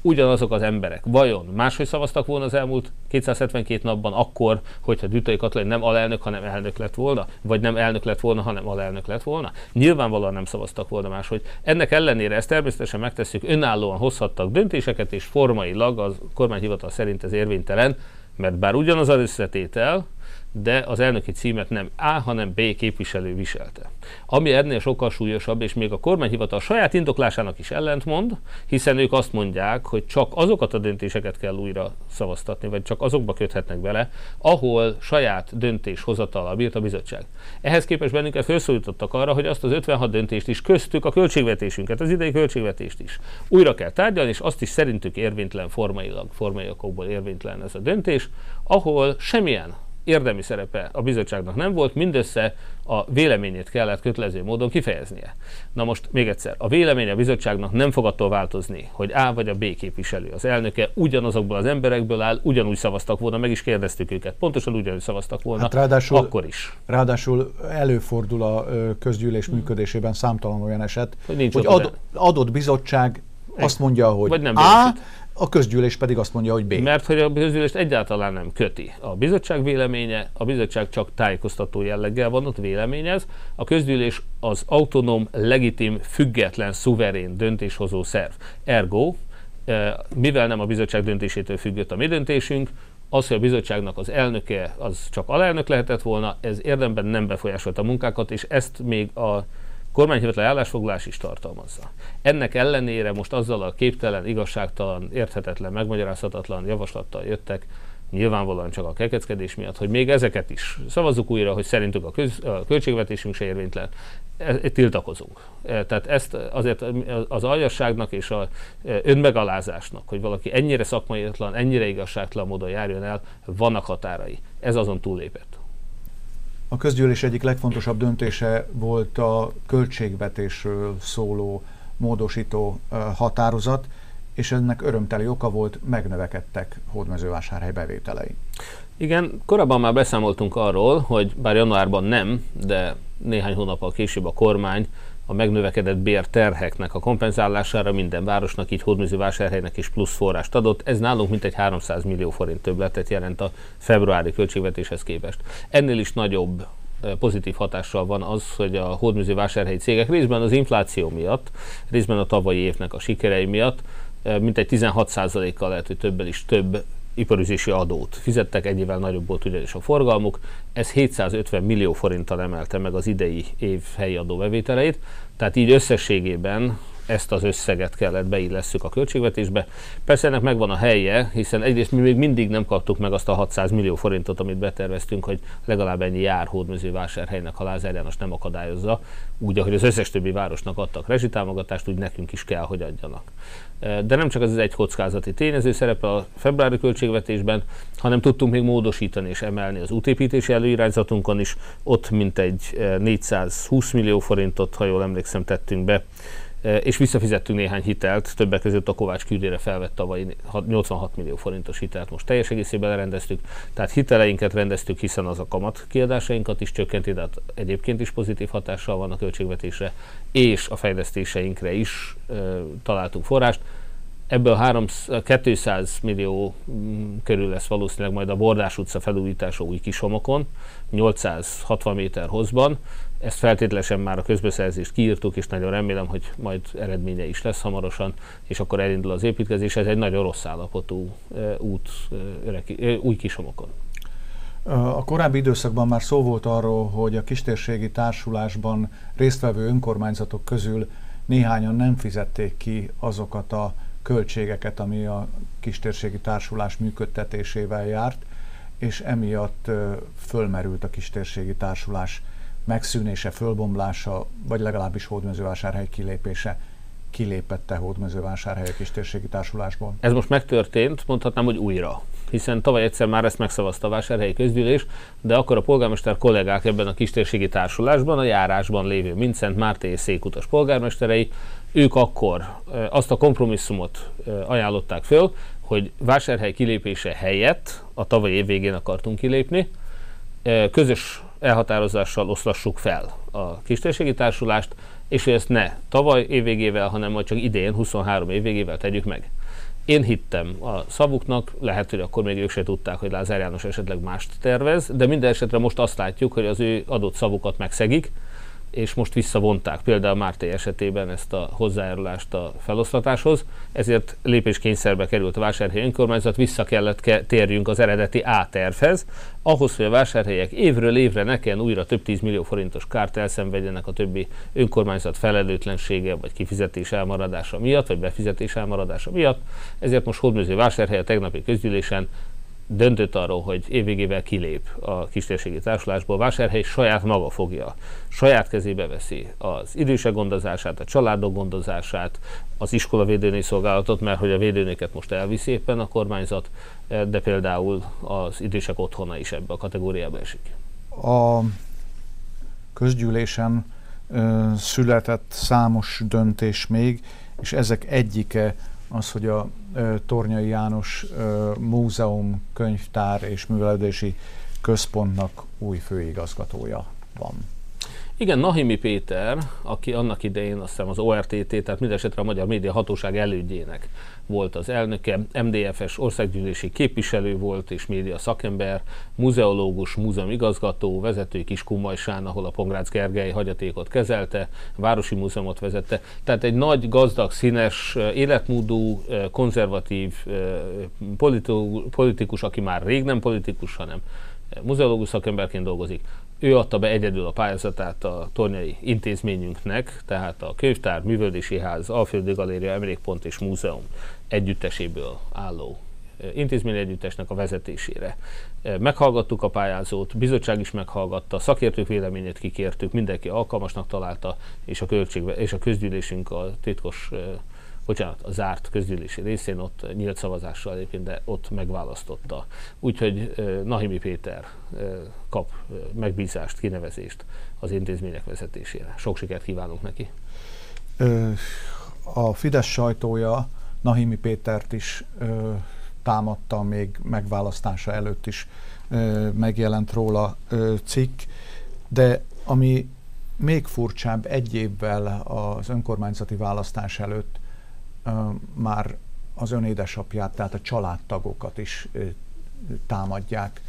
ugyanazok az emberek vajon máshogy szavaztak volna az elmúlt 272 napban akkor, hogyha Dütai Katalin nem alelnök, hanem elnök lett volna, vagy nem elnök lett volna, hanem alelnök lett volna? Nyilvánvalóan nem szavaztak volna máshogy. Ennek ellenére ezt természetesen megtesszük, önállóan hozhattak döntéseket, és formailag a kormányhivatal szerint ez érvénytelen, mert bár ugyanaz az összetétel, de az elnöki címet nem A, hanem B képviselő viselte. Ami ennél sokkal súlyosabb, és még a kormányhivatal saját indoklásának is ellentmond, hiszen ők azt mondják, hogy csak azokat a döntéseket kell újra szavaztatni, vagy csak azokba köthetnek bele, ahol saját döntéshozatala bírt a bizottság. Ehhez képest bennünket felszólítottak arra, hogy azt az 56 döntést is köztük a költségvetésünket, az idei költségvetést is újra kell tárgyalni, és azt is szerintük érvénytelen formailag, formaiakokból érvénytelen ez a döntés, ahol semmilyen érdemi szerepe a bizottságnak nem volt, mindössze a véleményét kellett kötelező módon kifejeznie. Na most még egyszer, a vélemény a bizottságnak nem fog attól változni, hogy A vagy a B képviselő, az elnöke ugyanazokból az emberekből áll, ugyanúgy szavaztak volna, meg is kérdeztük őket, pontosan ugyanúgy szavaztak volna, hát ráadásul, akkor is. Ráadásul előfordul a közgyűlés hmm. működésében számtalan olyan eset, hogy, hogy ad, adott bizottság azt mondja, hogy vagy nem A, a közgyűlés pedig azt mondja, hogy B. Mert hogy a közgyűlést egyáltalán nem köti. A bizottság véleménye, a bizottság csak tájékoztató jelleggel van ott véleményez, a közgyűlés az autonóm, legitim, független, szuverén döntéshozó szerv. Ergo, eh, mivel nem a bizottság döntésétől függött a mi döntésünk, az, hogy a bizottságnak az elnöke az csak alelnök lehetett volna, ez érdemben nem befolyásolta a munkákat, és ezt még a kormányhivatal állásfoglalás is tartalmazza. Ennek ellenére most azzal a képtelen, igazságtalan, érthetetlen, megmagyarázhatatlan javaslattal jöttek, nyilvánvalóan csak a kekeckedés miatt, hogy még ezeket is szavazzuk újra, hogy szerintük a, köz, a költségvetésünk se érvénytelen, e, e, tiltakozunk. E, tehát ezt azért az aljasságnak és a önmegalázásnak, hogy valaki ennyire szakmaiatlan, ennyire igazságtalan módon járjon el, vannak határai. Ez azon túllépett. A közgyűlés egyik legfontosabb döntése volt a költségvetésről szóló módosító határozat, és ennek örömteli oka volt, megnövekedtek hódmezővásárhely bevételei. Igen, korábban már beszámoltunk arról, hogy bár januárban nem, de néhány hónappal később a kormány a megnövekedett bérterheknek a kompenzálására minden városnak, így hódműzővásárhelynek is plusz forrást adott. Ez nálunk mintegy 300 millió forint többletet jelent a februári költségvetéshez képest. Ennél is nagyobb eh, pozitív hatással van az, hogy a hódműző vásárhelyi cégek részben az infláció miatt, részben a tavalyi évnek a sikerei miatt eh, mintegy 16%-kal lehet, hogy többel is több iparüzési adót fizettek, ennyivel nagyobb volt ugyanis a forgalmuk. Ez 750 millió forinttal emelte meg az idei év helyi adóbevételeit, tehát így összességében ezt az összeget kellett beillesszük a költségvetésbe. Persze ennek megvan a helye, hiszen egyrészt mi még mindig nem kaptuk meg azt a 600 millió forintot, amit beterveztünk, hogy legalább ennyi jár hódmezővásárhelynek, ha Lázár János nem akadályozza, úgy, ahogy az összes többi városnak adtak rezsitámogatást, úgy nekünk is kell, hogy adjanak. De nem csak az egy kockázati tényező szerepe a februári költségvetésben, hanem tudtunk még módosítani és emelni az útépítési előirányzatunkon is. Ott mintegy 420 millió forintot, ha jól emlékszem, tettünk be és visszafizettünk néhány hitelt, többek között a Kovács küldére felvett tavaly 86 millió forintos hitelt, most teljes egészében lerendeztük, tehát hiteleinket rendeztük, hiszen az a kamat kiadásainkat is csökkenti, de hát egyébként is pozitív hatással van a költségvetésre, és a fejlesztéseinkre is e, találtunk forrást. Ebből 300, 200 millió mm, körül lesz valószínűleg majd a Bordás utca felújítása új kisomokon, 860 méter hozban, ezt feltételesen már a közbeszerzést kiírtuk, és nagyon remélem, hogy majd eredménye is lesz hamarosan, és akkor elindul az építkezés. Ez egy nagyon rossz állapotú út új kisomokon. A korábbi időszakban már szó volt arról, hogy a kistérségi társulásban résztvevő önkormányzatok közül néhányan nem fizették ki azokat a költségeket, ami a kistérségi társulás működtetésével járt, és emiatt fölmerült a kistérségi társulás megszűnése, fölbomlása, vagy legalábbis hódmezővásárhely kilépése kilépette hódmezővásárhely a kistérségi társulásból? Ez most megtörtént, mondhatnám, hogy újra. Hiszen tavaly egyszer már ezt megszavazta a vásárhelyi közgyűlés, de akkor a polgármester kollégák ebben a kistérségi társulásban, a járásban lévő Mincent Márté és Székutas polgármesterei, ők akkor azt a kompromisszumot ajánlották föl, hogy vásárhely kilépése helyett a tavalyi év végén akartunk kilépni, közös elhatározással oszlassuk fel a kistérségi társulást, és hogy ezt ne tavaly évvégével, hanem majd csak idén, 23 évvégével tegyük meg. Én hittem a szavuknak, lehet, hogy akkor még ők se tudták, hogy Lázár János esetleg mást tervez, de minden esetre most azt látjuk, hogy az ő adott szavukat megszegik, és most visszavonták például Márté esetében ezt a hozzájárulást a feloszlatáshoz, ezért lépéskényszerbe került a vásárhelyi önkormányzat, vissza kellett ke- térjünk az eredeti A tervhez, ahhoz, hogy a vásárhelyek évről évre ne kelljen újra több 10 millió forintos kárt elszenvedjenek a többi önkormányzat felelőtlensége, vagy kifizetés elmaradása miatt, vagy befizetés elmaradása miatt, ezért most Hódműző vásárhely a tegnapi közgyűlésen döntött arról, hogy évvégével kilép a kistérségi társulásból, Vásárhely saját maga fogja, saját kezébe veszi az idősek gondozását, a családok gondozását, az iskola védőnél szolgálatot, mert hogy a védőnéket most elviszi éppen a kormányzat, de például az idősek otthona is ebbe a kategóriába esik. A közgyűlésen ö, született számos döntés még, és ezek egyike az, hogy a Tornyai János Múzeum, Könyvtár és Művelődési Központnak új főigazgatója van. Igen, Nahimi Péter, aki annak idején azt hiszem az ORTT, tehát mindesetre a Magyar Média Hatóság elődjének volt az elnöke, MDFS országgyűlési képviselő volt és média szakember, muzeológus, múzeumigazgató, vezető Kiskunmajsán, ahol a Pongrác Gergely hagyatékot kezelte, városi múzeumot vezette. Tehát egy nagy, gazdag, színes, életmódú, konzervatív politikus, aki már rég nem politikus, hanem muzeológus szakemberként dolgozik. Ő adta be egyedül a pályázatát a tornyai intézményünknek, tehát a könyvtár, művöldési ház, Alföldi Galéria, Emlékpont és Múzeum együtteséből álló intézmény együttesnek a vezetésére. Meghallgattuk a pályázót, bizottság is meghallgatta, szakértők véleményét kikértük, mindenki alkalmasnak találta, és a, költségve, és a közgyűlésünk a titkos bocsánat, a zárt közgyűlési részén ott nyílt szavazással egyébként, de ott megválasztotta. Úgyhogy Nahimi Péter kap megbízást, kinevezést az intézmények vezetésére. Sok sikert kívánunk neki. A Fidesz sajtója Nahimi Pétert is támadta, még megválasztása előtt is megjelent róla cikk, de ami még furcsább, egy évvel az önkormányzati választás előtt már az ön édesapját, tehát a családtagokat is támadják.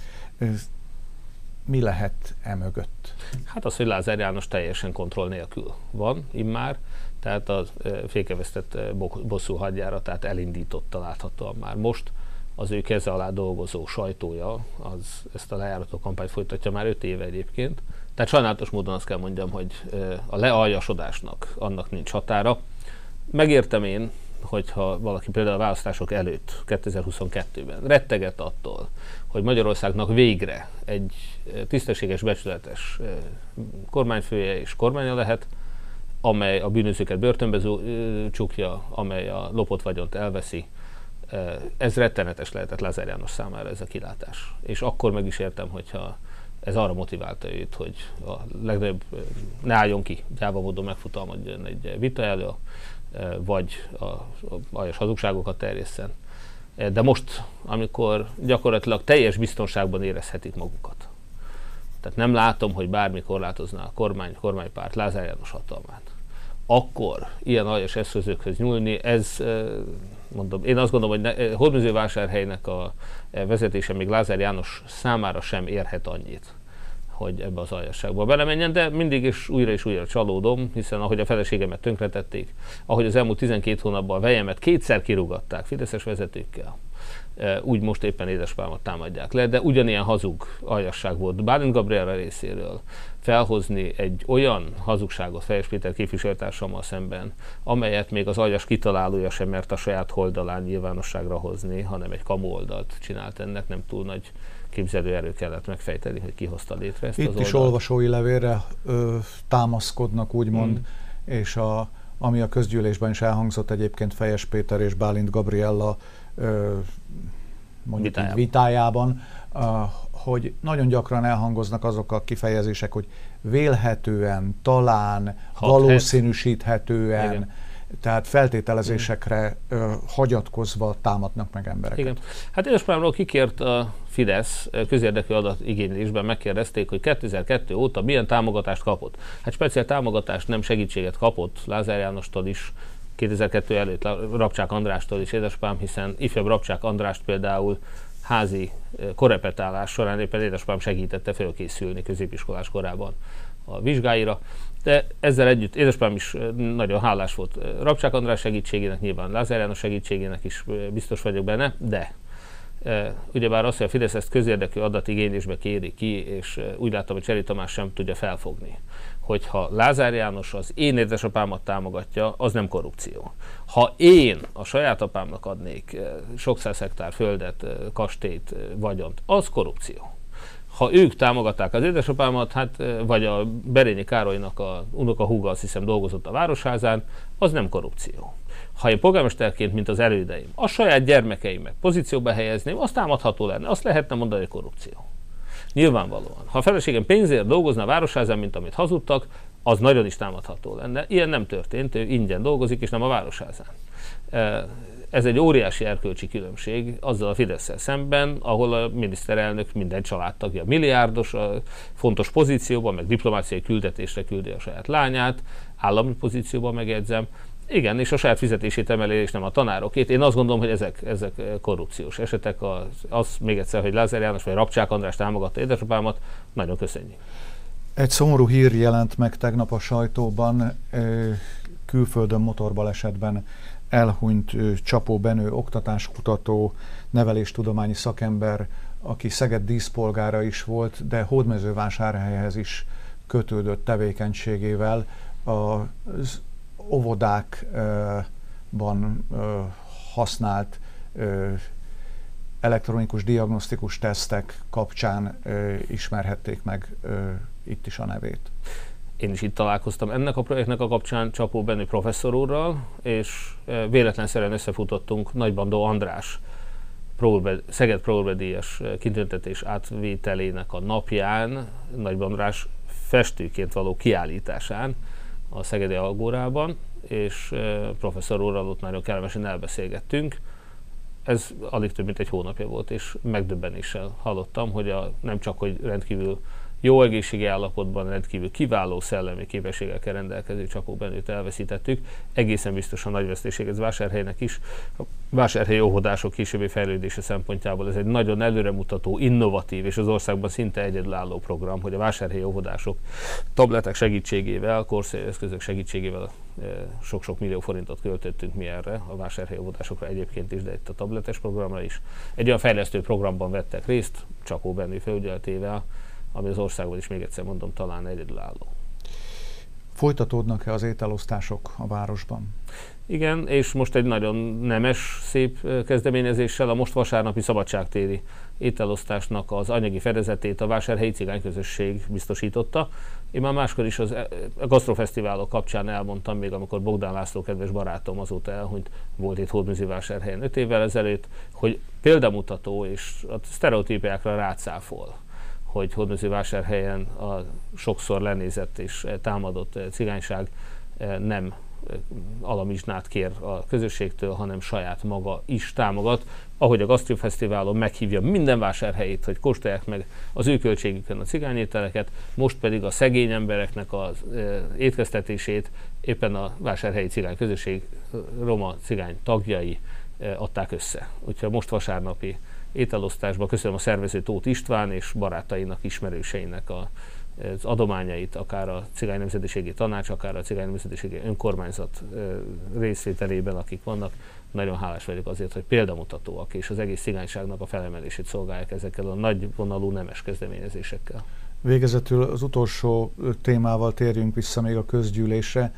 Mi lehet e mögött? Hát az, hogy Lázár János teljesen kontroll nélkül van immár, tehát a fékevesztett bosszú hadjára, elindította láthatóan már most. Az ő keze alá dolgozó sajtója, az ezt a lejárató kampányt folytatja már öt éve egyébként. Tehát sajnálatos módon azt kell mondjam, hogy a lealjasodásnak annak nincs határa megértem én, hogyha valaki például a választások előtt, 2022-ben retteget attól, hogy Magyarországnak végre egy tisztességes, becsületes kormányfője és kormánya lehet, amely a bűnözőket börtönbe csukja, amely a lopott vagyont elveszi. Ez rettenetes lehetett Lázár János számára ez a kilátás. És akkor meg is értem, hogyha ez arra motiválta őt, hogy a legnagyobb ne álljon ki, gyáva módon megfutalmadjon egy vita elő, vagy a, a aljas hazugságokat terjesszen. De most, amikor gyakorlatilag teljes biztonságban érezhetik magukat, tehát nem látom, hogy bármi korlátozná a kormány, kormánypárt Lázár János hatalmát, akkor ilyen aljas eszközökhöz nyúlni, ez mondom, én azt gondolom, hogy Hódműzővásárhelynek a vezetése még Lázár János számára sem érhet annyit, hogy ebbe az aljasságba belemenjen, de mindig is újra és újra csalódom, hiszen ahogy a feleségemet tönkretették, ahogy az elmúlt 12 hónapban a vejemet kétszer kirugatták Fideszes vezetőkkel, e, úgy most éppen édespálmat támadják le, de ugyanilyen hazug aljasság volt Bálint Gabriela részéről felhozni egy olyan hazugságot Fejes Péter képviselőtársammal szemben, amelyet még az aljas kitalálója sem mert a saját holdalán nyilvánosságra hozni, hanem egy kamu oldalt csinált ennek, nem túl nagy képzelőerő kellett megfejteni, hogy ki hozta létre ezt Itt az is oldalt. olvasói levélre ö, támaszkodnak, úgymond, mm. és a, ami a közgyűlésben is elhangzott egyébként Fejes Péter és Bálint Gabriella ö, mondjuk vitájában, vitájában hogy nagyon gyakran elhangoznak azok a kifejezések, hogy vélhetően, talán, Hat valószínűsíthetően, Igen tehát feltételezésekre ö, hagyatkozva támadnak meg embereket. Igen. Hát Édesapámról kikért a Fidesz közérdekű adatigénylésben megkérdezték, hogy 2002 óta milyen támogatást kapott. Hát speciál támogatást, nem segítséget kapott Lázár Jánostól is, 2002 előtt Rapcsák Andrástól is édesapám, hiszen ifjabb Rapcsák Andrást például házi korepetálás során éppen édesapám segítette fölkészülni középiskolás korában a vizsgáira. De ezzel együtt édesapám is nagyon hálás volt Rapcsák András segítségének, nyilván Lázár János segítségének is biztos vagyok benne, de ugyebár az, hogy a Fidesz ezt közérdekű adatigénylésbe kéri ki, és úgy látom, hogy Cseri Tamás sem tudja felfogni, hogyha Lázár János az én édesapámat támogatja, az nem korrupció. Ha én a saját apámnak adnék sok száz hektár földet, kastélyt, vagyont, az korrupció ha ők támogatták az édesapámat, hát, vagy a Berényi Károlynak a unoka húga, azt hiszem dolgozott a Városházán, az nem korrupció. Ha én polgármesterként, mint az elődeim, a saját gyermekeimet pozícióba helyezném, az támadható lenne, azt lehetne mondani, hogy korrupció. Nyilvánvalóan. Ha a feleségem pénzért dolgozna a Városházán, mint amit hazudtak, az nagyon is támadható lenne. Ilyen nem történt, ő ingyen dolgozik, és nem a Városházán ez egy óriási erkölcsi különbség azzal a fidesz szemben, ahol a miniszterelnök minden családtagja milliárdos, a fontos pozícióban, meg diplomáciai küldetésre küldi a saját lányát, állami pozícióban megjegyzem, igen, és a saját fizetését emeli, és nem a tanárokét. Én azt gondolom, hogy ezek, ezek korrupciós esetek. Az, az még egyszer, hogy Lázár János vagy Rapcsák András támogatta édesapámat, nagyon köszönjük. Egy szomorú hír jelent meg tegnap a sajtóban, külföldön motorbalesetben elhunyt Csapó Benő oktatáskutató, neveléstudományi szakember, aki Szeged díszpolgára is volt, de hódmezővásárhelyhez is kötődött tevékenységével. Az óvodákban használt elektronikus diagnosztikus tesztek kapcsán ismerhették meg itt is a nevét. Én is itt találkoztam ennek a projektnek a kapcsán Csapó Benő professzor úrral, és véletlenszerűen összefutottunk Nagybandó András Próbe, Szeged Próbedíjas e, kitüntetés átvételének a napján, Nagybandrás festőként való kiállításán a Szegedi Algórában, és professzor úrral ott nagyon kellemesen elbeszélgettünk. Ez alig több mint egy hónapja volt, és megdöbbenéssel hallottam, hogy a, nem csak, hogy rendkívül jó egészségi állapotban rendkívül kiváló szellemi képességekkel rendelkező Csapó Benőt elveszítettük. Egészen biztosan nagy veszteség ez Vásárhelynek is. A Vásárhely óvodások későbbi fejlődése szempontjából ez egy nagyon előremutató, innovatív és az országban szinte egyedülálló program, hogy a Vásárhely óvodások tabletek segítségével, korszerű eszközök segítségével eh, sok-sok millió forintot költöttünk mi erre, a Vásárhely óvodásokra egyébként is, de itt a tabletes programra is. Egy olyan fejlesztő programban vettek részt, Csapó Benő felügyeletével, ami az országban is még egyszer mondom, talán egyedülálló. Folytatódnak-e az ételosztások a városban? Igen, és most egy nagyon nemes, szép kezdeményezéssel a most vasárnapi szabadságtéri ételosztásnak az anyagi fedezetét a Vásárhelyi Cigányközösség biztosította. Én már máskor is az Gasztrofesztiválok kapcsán elmondtam, még amikor Bogdán László kedves barátom azóta elhunyt, volt itt Hódműzi Vásárhelyen 5 évvel ezelőtt, hogy példamutató és a sztereotípiákra rácáfol hogy Hódműzővásárhelyen a sokszor lenézett és támadott cigányság nem alamizsnát kér a közösségtől, hanem saját maga is támogat, ahogy a Gasztrio Fesztiválon meghívja minden vásárhelyét, hogy kóstolják meg az ő költségükön a cigányételeket, most pedig a szegény embereknek az étkeztetését éppen a vásárhelyi cigány közösség roma cigány tagjai adták össze. Úgyhogy most vasárnapi ételosztásban köszönöm a szervező Tóth István és barátainak, ismerőseinek a az adományait, akár a Cigány Nemzetiségi Tanács, akár a Cigány Nemzetiségi Önkormányzat részvételében, akik vannak. Nagyon hálás vagyok azért, hogy példamutatóak, és az egész cigányságnak a felemelését szolgálják ezekkel a nagy vonalú nemes kezdeményezésekkel. Végezetül az utolsó témával térjünk vissza még a közgyűlésre.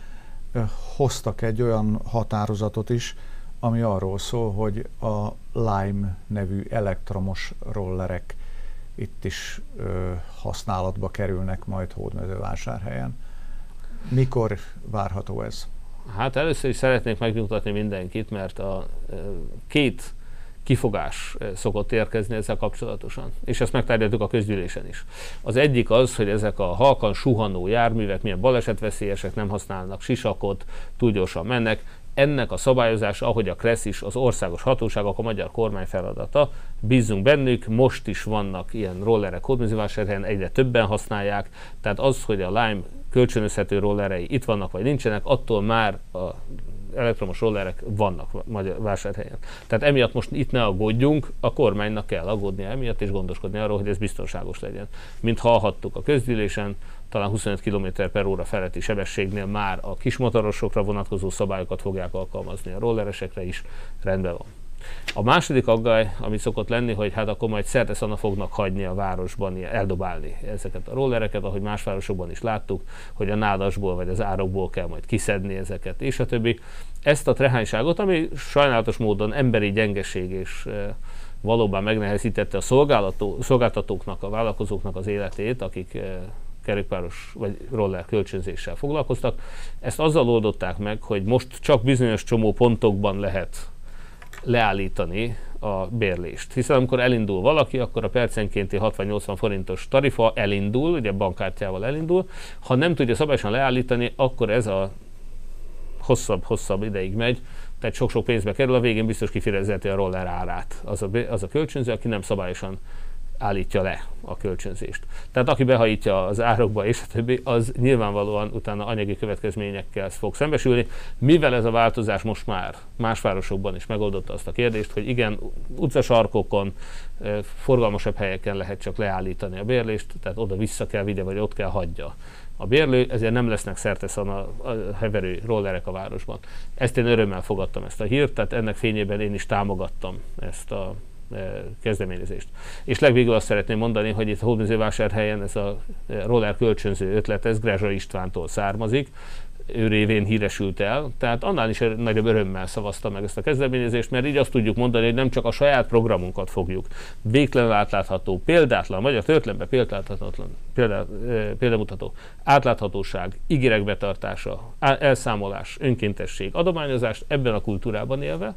Hoztak egy olyan határozatot is, ami arról szól, hogy a Lime nevű elektromos rollerek itt is ö, használatba kerülnek majd Hódmezővásárhelyen. Mikor várható ez? Hát először is szeretnék megnyugtatni mindenkit, mert a két kifogás szokott érkezni ezzel kapcsolatosan, és ezt megtárgyaltuk a közgyűlésen is. Az egyik az, hogy ezek a halkan suhanó járművek milyen balesetveszélyesek, nem használnak sisakot, túl gyorsan mennek, ennek a szabályozása, ahogy a KRESZ is, az országos hatóságok, a magyar kormány feladata. Bízunk bennük, most is vannak ilyen rollerek hódműzővásárhelyen, egyre többen használják, tehát az, hogy a Lime kölcsönözhető rollerei itt vannak vagy nincsenek, attól már a elektromos rollerek vannak magyar vásárhelyen. Tehát emiatt most itt ne aggódjunk, a kormánynak kell aggódnia emiatt, és gondoskodni arról, hogy ez biztonságos legyen. Mint hallhattuk a közgyűlésen, talán 25 km per óra feletti sebességnél már a kismotorosokra vonatkozó szabályokat fogják alkalmazni, a rolleresekre is rendben van. A második aggály, ami szokott lenni, hogy hát akkor majd szerte fognak hagyni a városban eldobálni ezeket a rollereket, ahogy más városokban is láttuk, hogy a nádasból vagy az árokból kell majd kiszedni ezeket, és a többi. Ezt a trehányságot, ami sajnálatos módon emberi gyengeség és e, valóban megnehezítette a szolgáltatóknak, a vállalkozóknak az életét, akik e, kerékpáros vagy roller kölcsönzéssel foglalkoztak. Ezt azzal oldották meg, hogy most csak bizonyos csomó pontokban lehet leállítani a bérlést. Hiszen amikor elindul valaki, akkor a percenkénti 60-80 forintos tarifa elindul, ugye bankkártyával elindul. Ha nem tudja szabályosan leállítani, akkor ez a hosszabb-hosszabb ideig megy, tehát sok-sok pénzbe kerül, a végén biztos kifirezeti a roller árát. Az a, az a kölcsönző, aki nem szabályosan állítja le a kölcsönzést. Tehát aki behajítja az árokba és a többi, az nyilvánvalóan utána anyagi következményekkel fog szembesülni, mivel ez a változás most már más városokban is megoldotta azt a kérdést, hogy igen, utcasarkokon, forgalmasabb helyeken lehet csak leállítani a bérlést, tehát oda vissza kell vigye, vagy ott kell hagyja a bérlő, ezért nem lesznek szerteszan a, a heverő rollerek a városban. Ezt én örömmel fogadtam ezt a hírt, tehát ennek fényében én is támogattam ezt a kezdeményezést. És legvégül azt szeretném mondani, hogy itt a Hódműzővásárhelyen ez a roller kölcsönző ötlet, ez Grezsa Istvántól származik, ő révén híresült el, tehát annál is nagyobb örömmel szavazta meg ezt a kezdeményezést, mert így azt tudjuk mondani, hogy nem csak a saját programunkat fogjuk végtelenül átlátható, példátlan, vagy a történelemben példáthatatlan, példá, példamutató, átláthatóság, ígérek betartása, elszámolás, önkéntesség, adományozást ebben a kultúrában élve,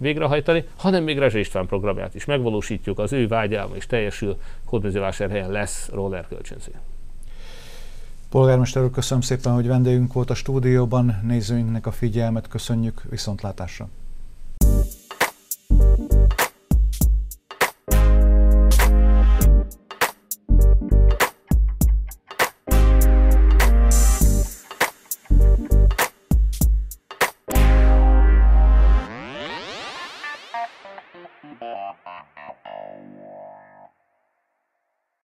végrehajtani, hanem még Rezsé István programját is megvalósítjuk, az ő vágyálma is teljesül, Hódmezővásárhelyen lesz roller kölcsönző. Polgármester úr, köszönöm szépen, hogy vendégünk volt a stúdióban, nézőinknek a figyelmet köszönjük, viszontlátásra! thank you